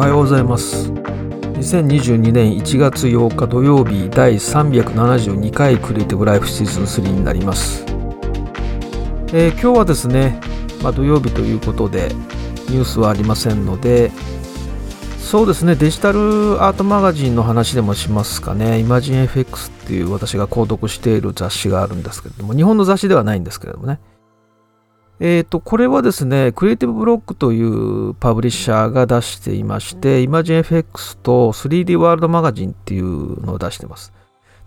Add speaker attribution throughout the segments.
Speaker 1: おはようございます。2022年1月8日土曜日第372回クリエイティブライフシーズン3になります、えー、今日はですね、まあ、土曜日ということでニュースはありませんのでそうですねデジタルアートマガジンの話でもしますかね。ImagineFX っていう私が購読している雑誌があるんですけれども日本の雑誌ではないんですけれどもね。えっ、ー、と、これはですね、クリエイティブブロックというパブリッシャーが出していまして、ImagineFX と 3D ワールドマガジンっていうのを出してます。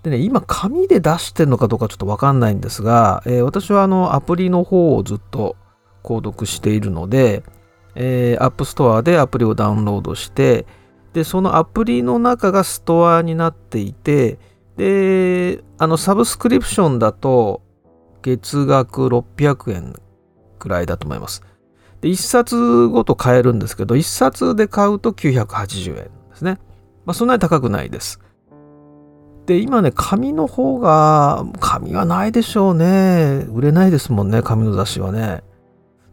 Speaker 1: でね、今、紙で出してるのかどうかちょっとわかんないんですが、えー、私はあの、アプリの方をずっと購読しているので、えー、App Store でアプリをダウンロードして、で、そのアプリの中がストアになっていて、で、あの、サブスクリプションだと、月額600円くらいだと思います。で、1冊ごと買えるんですけど、1冊で買うと980円ですね。まあ、そんなに高くないです。で、今ね、紙の方が、紙はないでしょうね。売れないですもんね、紙の雑誌はね。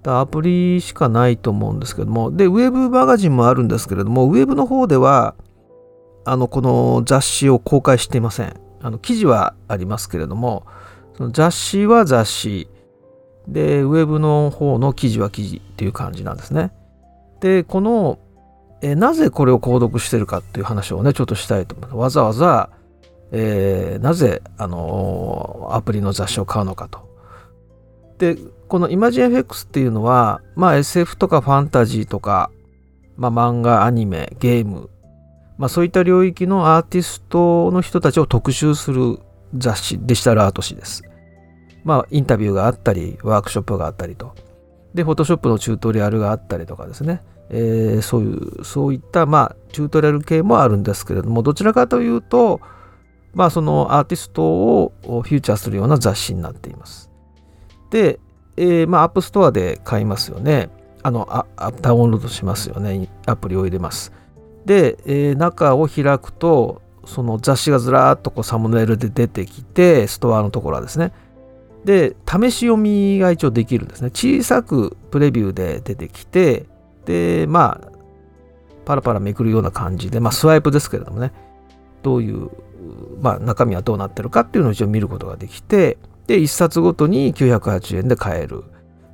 Speaker 1: アプリしかないと思うんですけども、で、ウェブマガジンもあるんですけれども、ウェブの方では、あの、この雑誌を公開していません。あの、記事はありますけれども、その雑誌は雑誌、で、ウェブの方の記事は記事っていう感じなんですね。で、この、えなぜこれを購読してるかっていう話をね、ちょっとしたいと思います。わざわざ、えー、なぜ、あのアプリの雑誌を買うのかと。で、この ImagineFX っていうのは、まあ SF とかファンタジーとか、まあ漫画、アニメ、ゲーム、まあそういった領域のアーティストの人たちを特集する雑誌、デジタルアート誌です。まあ、インタビューがあったり、ワークショップがあったりと。で、フォトショップのチュートリアルがあったりとかですね。えー、そういう、そういった、まあ、チュートリアル系もあるんですけれども、どちらかというと、まあ、そのアーティストをフィーチャーするような雑誌になっています。で、えー、まあ、アップストアで買いますよね。あのあ、ダウンロードしますよね。アプリを入れます。で、えー、中を開くと、その雑誌がずらーっとこうサムネイルで出てきて、ストアのところはですね。で、試し読みが一応できるんですね。小さくプレビューで出てきて、で、まあ、パラパラめくるような感じで、まあ、スワイプですけれどもね、どういう、まあ、中身はどうなってるかっていうのを一応見ることができて、で、1冊ごとに980円で買える。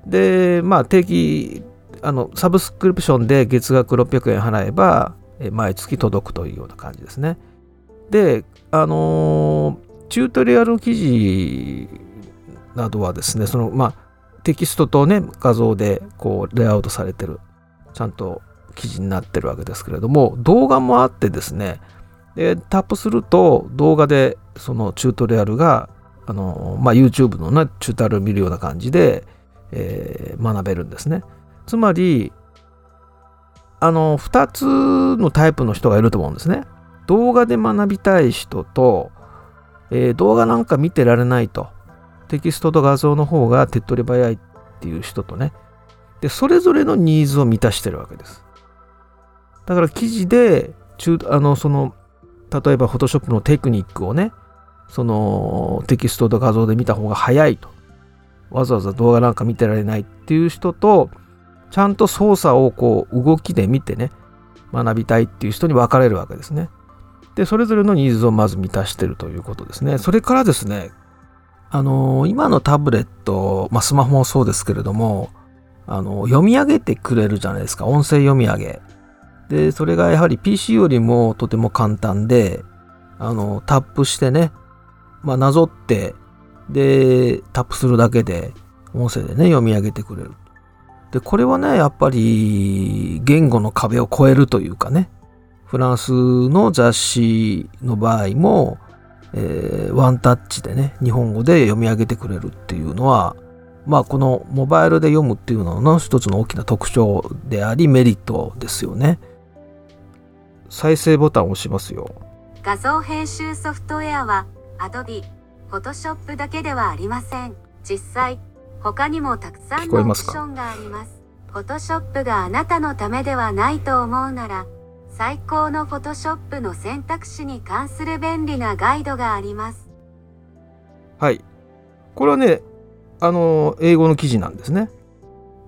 Speaker 1: で、まあ、定期、あの、サブスクリプションで月額600円払えば、毎月届くというような感じですね。で、あのー、チュートリアル記事などはですねそのまあテキストとね画像でこうレイアウトされてるちゃんと記事になってるわけですけれども動画もあってですねでタップすると動画でそのチュートリアルがあの、まあ、YouTube のねチュートリアルを見るような感じで、えー、学べるんですね。つまりあの2つのタイプの人がいると思うんですね。動画で学びたい人と、えー、動画なんか見てられないと。テキストと画像の方が手っ取り早いっていう人とね、で、それぞれのニーズを満たしてるわけです。だから記事で、中あの、その、例えば Photoshop のテクニックをね、そのテキストと画像で見た方が早いと。わざわざ動画なんか見てられないっていう人と、ちゃんと操作をこう動きで見てね、学びたいっていう人に分かれるわけですね。で、それぞれのニーズをまず満たしてるということですね。それからですね、あの今のタブレット、まあ、スマホもそうですけれども、あの読み上げてくれるじゃないですか。音声読み上げ。で、それがやはり PC よりもとても簡単で、あの、タップしてね、まあ、なぞって、で、タップするだけで、音声でね、読み上げてくれる。で、これはね、やっぱり、言語の壁を越えるというかね、フランスの雑誌の場合も、えー、ワンタッチでね、日本語で読み上げてくれるっていうのは、まあこのモバイルで読むっていうのの一つの大きな特徴でありメリットですよね。再生ボタンを押しますよ。
Speaker 2: 画像編集ソフトウェアは Adobe、Photoshop だけではありません。実際、他にもたくさんのオプションがあります。Photoshop があなたのためではないと思うなら、最高のフォトショップの選択肢に関する便利なガイドがあります。
Speaker 1: はい。これはね、あの、英語の記事なんですね。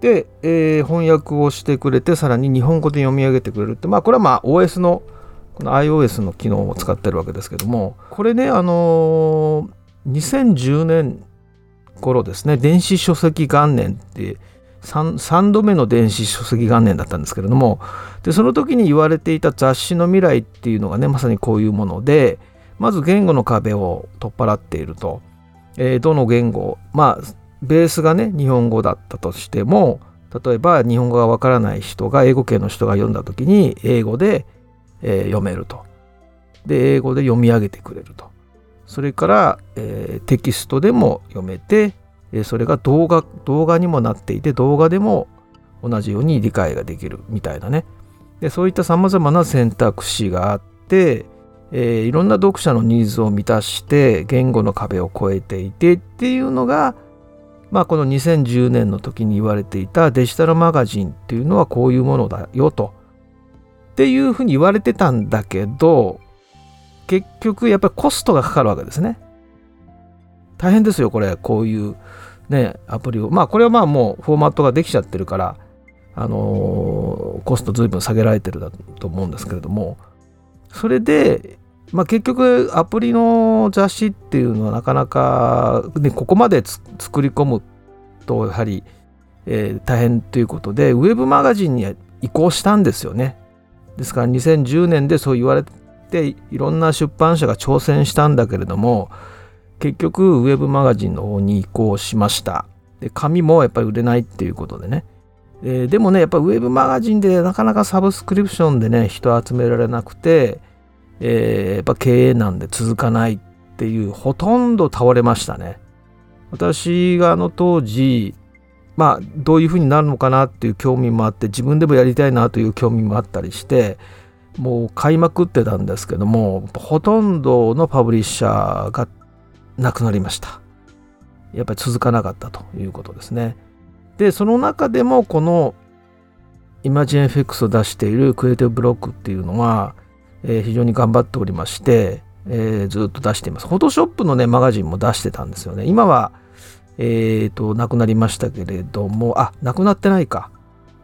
Speaker 1: で、えー、翻訳をしてくれてさらに日本語で読み上げてくれるってまあこれはまあ OS のこの iOS の機能を使ってるわけですけどもこれねあのー、2010年頃ですね電子書籍元年って 3, 3度目の電子書籍元年だったんですけれどもでその時に言われていた雑誌の未来っていうのがねまさにこういうものでまず言語の壁を取っ払っていると、えー、どの言語まあベースがね日本語だったとしても例えば日本語がわからない人が英語系の人が読んだ時に英語で、えー、読めると。で英語で読み上げてくれると。それから、えー、テキストでも読めて、それが動画動画にもなっていて動画でも同じように理解ができるみたいなねでそういったさまざまな選択肢があって、えー、いろんな読者のニーズを満たして言語の壁を越えていてっていうのがまあ、この2010年の時に言われていたデジタルマガジンっていうのはこういうものだよと。っていうふうに言われてたんだけど結局やっぱりコストがかかるわけですね。大変ですよこれこういうねアプリをまあこれはまあもうフォーマットができちゃってるからあのー、コスト随分下げられてるだと思うんですけれどもそれでまあ、結局アプリの雑誌っていうのはなかなか、ね、ここまで作り込むとやはり、えー、大変ということでウェブマガジンに移行したんですよね。ですから2010年でそう言われていろんな出版社が挑戦したんだけれども結局ウェブマガジンの方に移行しました。で紙もやっぱり売れないっていうことでね。えー、でもねやっぱウェブマガジンでなかなかサブスクリプションでね人集められなくてえー、やっぱ経営難で続かないっていうほとんど倒れましたね。私があの当時まあどういうふうになるのかなっていう興味もあって自分でもやりたいなという興味もあったりしてもう買いまくってたんですけどもほとんどのパブリッシャーがなくなりました。やっぱり続かなかったということですね。でその中でもこの ImagineFX を出しているクリエイティブブロックっていうのはえー、非常に頑張っておりまして、えー、ずっと出しています。フォトショップのね、マガジンも出してたんですよね。今は、えっ、ー、と、なくなりましたけれども、あ、なくなってないか。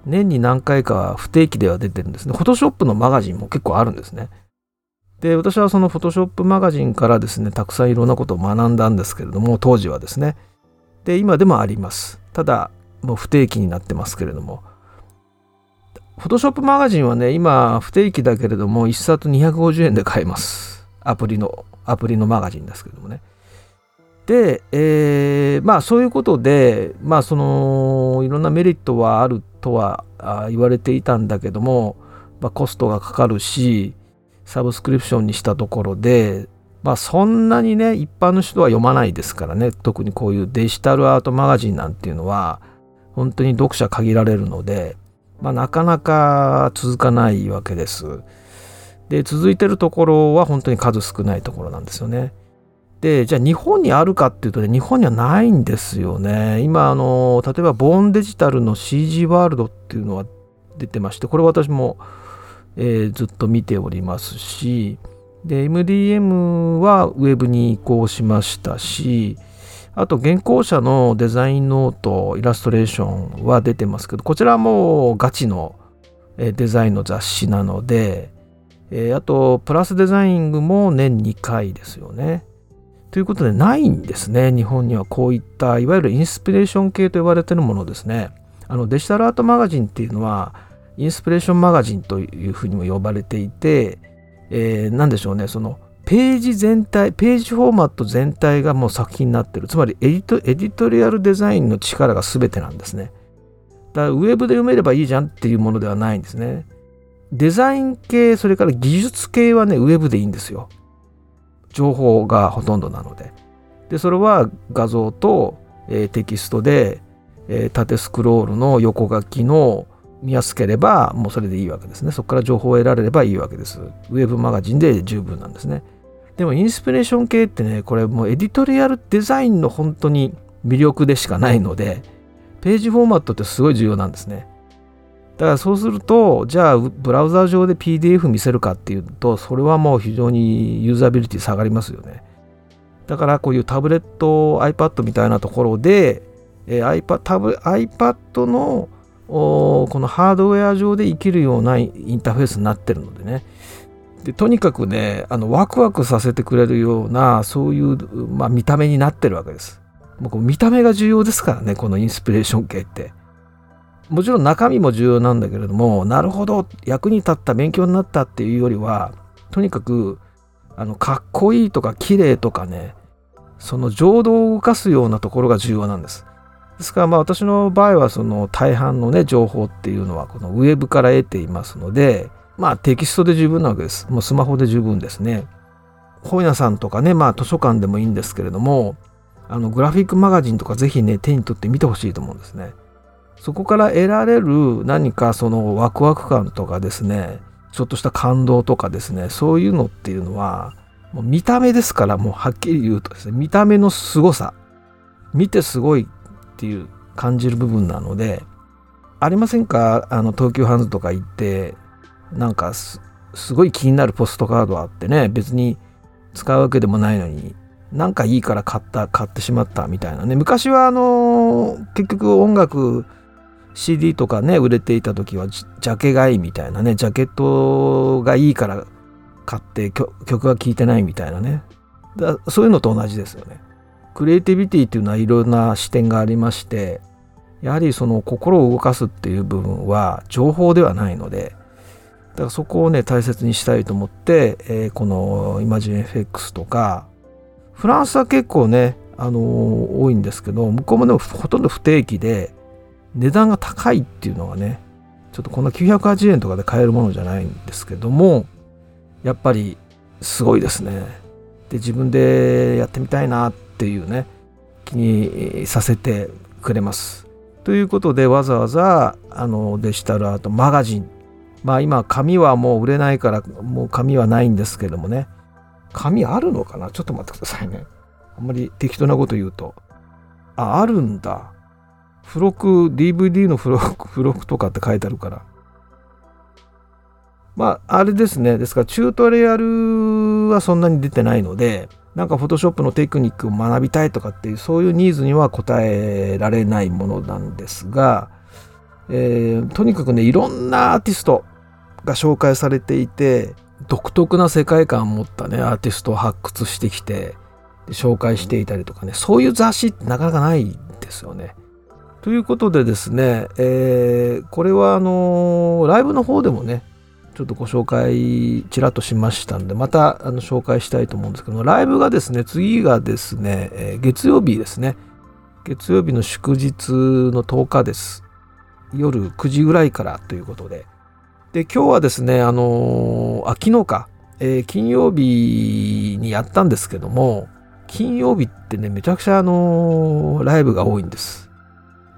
Speaker 1: 年に何回か不定期では出てるんですね。フォトショップのマガジンも結構あるんですね。で、私はそのフォトショップマガジンからですね、たくさんいろんなことを学んだんですけれども、当時はですね。で、今でもあります。ただ、もう不定期になってますけれども。フォトショップマガジンはね、今不定期だけれども、1冊250円で買えます。アプリの、アプリのマガジンですけどもね。で、えー、まあそういうことで、まあその、いろんなメリットはあるとは言われていたんだけども、まあ、コストがかかるし、サブスクリプションにしたところで、まあそんなにね、一般の人は読まないですからね、特にこういうデジタルアートマガジンなんていうのは、本当に読者限られるので、まあ、なかなか続かないわけです。で続いてるところは本当に数少ないところなんですよね。でじゃあ日本にあるかっていうとね日本にはないんですよね。今あの例えばボーンデジタルの CG ワールドっていうのは出てましてこれ私も、えー、ずっと見ておりますしで MDM はウェブに移行しましたしあと原稿者のデザインノートイラストレーションは出てますけどこちらもガチのデザインの雑誌なのであとプラスデザイングも年2回ですよね。ということでないんですね日本にはこういったいわゆるインスピレーション系と呼ばれてるものですね。あのデジタルアートマガジンっていうのはインスピレーションマガジンというふうにも呼ばれていて、えー、何でしょうねそのページ全体、ページフォーマット全体がもう作品になってる。つまりエディトエディトリアルデザインの力が全てなんですね。だからウェブで読めればいいじゃんっていうものではないんですね。デザイン系、それから技術系はね、ウェブでいいんですよ。情報がほとんどなので。で、それは画像と、えー、テキストで、えー、縦スクロールの横書きの見やすければもうそれでいいわけですね。そこから情報を得られればいいわけです。ウェブマガジンで十分なんですね。でもインスピレーション系ってね、これもうエディトリアルデザインの本当に魅力でしかないので、ページフォーマットってすごい重要なんですね。だからそうすると、じゃあブラウザ上で PDF 見せるかっていうと、それはもう非常にユーザビリティ下がりますよね。だからこういうタブレット、iPad みたいなところで、えー、iPad, タブ iPad のこのハードウェア上で生きるようなインターフェースになってるのでねでとにかくねあのワクワクさせてくれるようなそういう、まあ、見た目になってるわけです。僕見た目が重要ですからねこのインスピレーション系って。もちろん中身も重要なんだけれどもなるほど役に立った勉強になったっていうよりはとにかくあのかっこいいとか綺麗とかねその情動を動かすようなところが重要なんです。ですからまあ私の場合はその大半のね情報っていうのはこのウェブから得ていますのでまあテキストで十分なわけです。もうスマホで十分ですね。本屋さんとかねまあ図書館でもいいんですけれどもあのグラフィックマガジンとかぜひね手に取って見てほしいと思うんですね。そこから得られる何かそのワクワク感とかですねちょっとした感動とかですねそういうのっていうのはもう見た目ですからもうはっきり言うとですね見た目の凄さ見てすごいっていう感じる部分なのでありませんか？あの東急ハンズとか行ってなんかすごい気になるポストカードあってね別に使うわけでもないのになんかいいから買った買ってしまったみたいなね。昔はあの結局音楽 CD とかね売れていた時はジャケ買いみたいなねジャケットがいいから買って曲は聴いてないみたいなね。だそういうのと同じですよね。クリエイティビティっていうのはいろんな視点がありましてやはりその心を動かすっていう部分は情報ではないのでだからそこをね大切にしたいと思って、えー、この ImagineFX とかフランスは結構ねあのー、多いんですけど向こうもでもほとんど不定期で値段が高いっていうのがねちょっとこんな980円とかで買えるものじゃないんですけどもやっぱりすごいですね。で自分でやってみたいなっっていうね気にさせてくれます。ということでわざわざあのデジタルアートマガジン。まあ今紙はもう売れないからもう紙はないんですけどもね。紙あるのかな？ちょっと待ってくださいね。あんまり適当なこと言うと。ああるんだ。付録 DVD の付録 付録とかって書いてあるから。まああれですね。ですからチュートリアルはそんなに出てないのでなんかフォトショップのテクニックを学びたいとかっていうそういうニーズには応えられないものなんですが、えー、とにかくねいろんなアーティストが紹介されていて独特な世界観を持ったねアーティストを発掘してきて紹介していたりとかねそういう雑誌ってなかなかないんですよね。ということでですね、えー、これはあのライブの方でもねちょっとご紹介ちらっとしましたんでまたあの紹介したいと思うんですけどライブがですね次がですね、え、月曜日ですね月曜日の祝日の10日です夜9時ぐらいからということでで、今日はですね、あのー、あ、昨日か、えー、金曜日にやったんですけども、金曜日ってね、めちゃくちゃあのー、ライブが多いんです。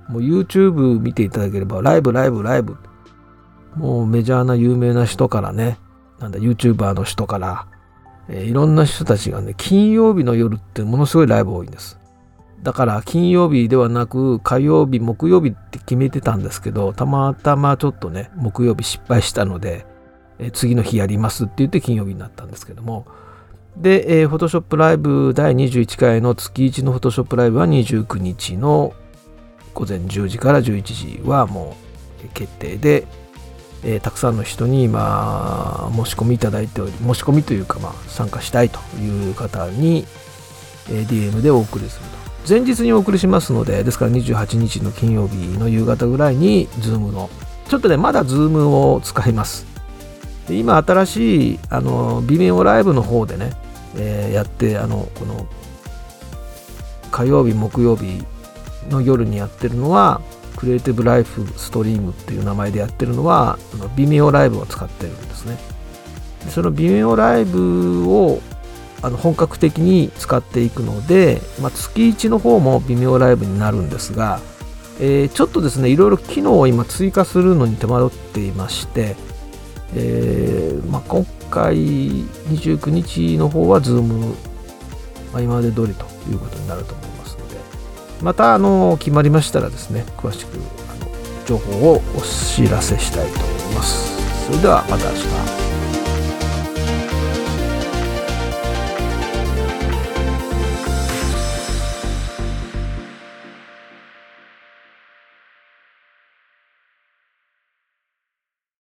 Speaker 1: もう YouTube 見ていただければ、ライブ、ライブ、ライブ。もうメジャーな有名な人からね、なんだ、YouTuber の人から、えー、いろんな人たちがね、金曜日の夜ってものすごいライブ多いんです。だから金曜日ではなく火曜日木曜日って決めてたんですけどたまたまちょっとね木曜日失敗したので、え次の日やりますって言って金曜日になったんですけどもで、えー、フォトショップライブ第21回の月1のフォトショップライブは29日の午前10時から11時はもう決定で、えー、たくさんの人に今申し込みいただいており申し込みというかまあ参加したいという方に、え、DM でお送りすると前日にお送りしますので、ですから28日の金曜日の夕方ぐらいに、Zoom の、ちょっとね、まだ Zoom を使います。で今、新しい、あの、微妙ライブの方でね、えー、やって、あの、この、火曜日、木曜日の夜にやってるのは、クリエイティブライフストリームっていう名前でやってるのは、微妙ライブを使ってるんですね。その微妙ライブをあの本格的に使っていくので、まあ、月1の方も微妙ライブになるんですが、えー、ちょっとですねいろいろ機能を今追加するのに手間取っていまして、えーまあ、今回29日の方は Zoom、まあ、今まで通りということになると思いますまたあの決まりましたらですね詳しくあの情報をお知らせしたいと思います。それではまた明日。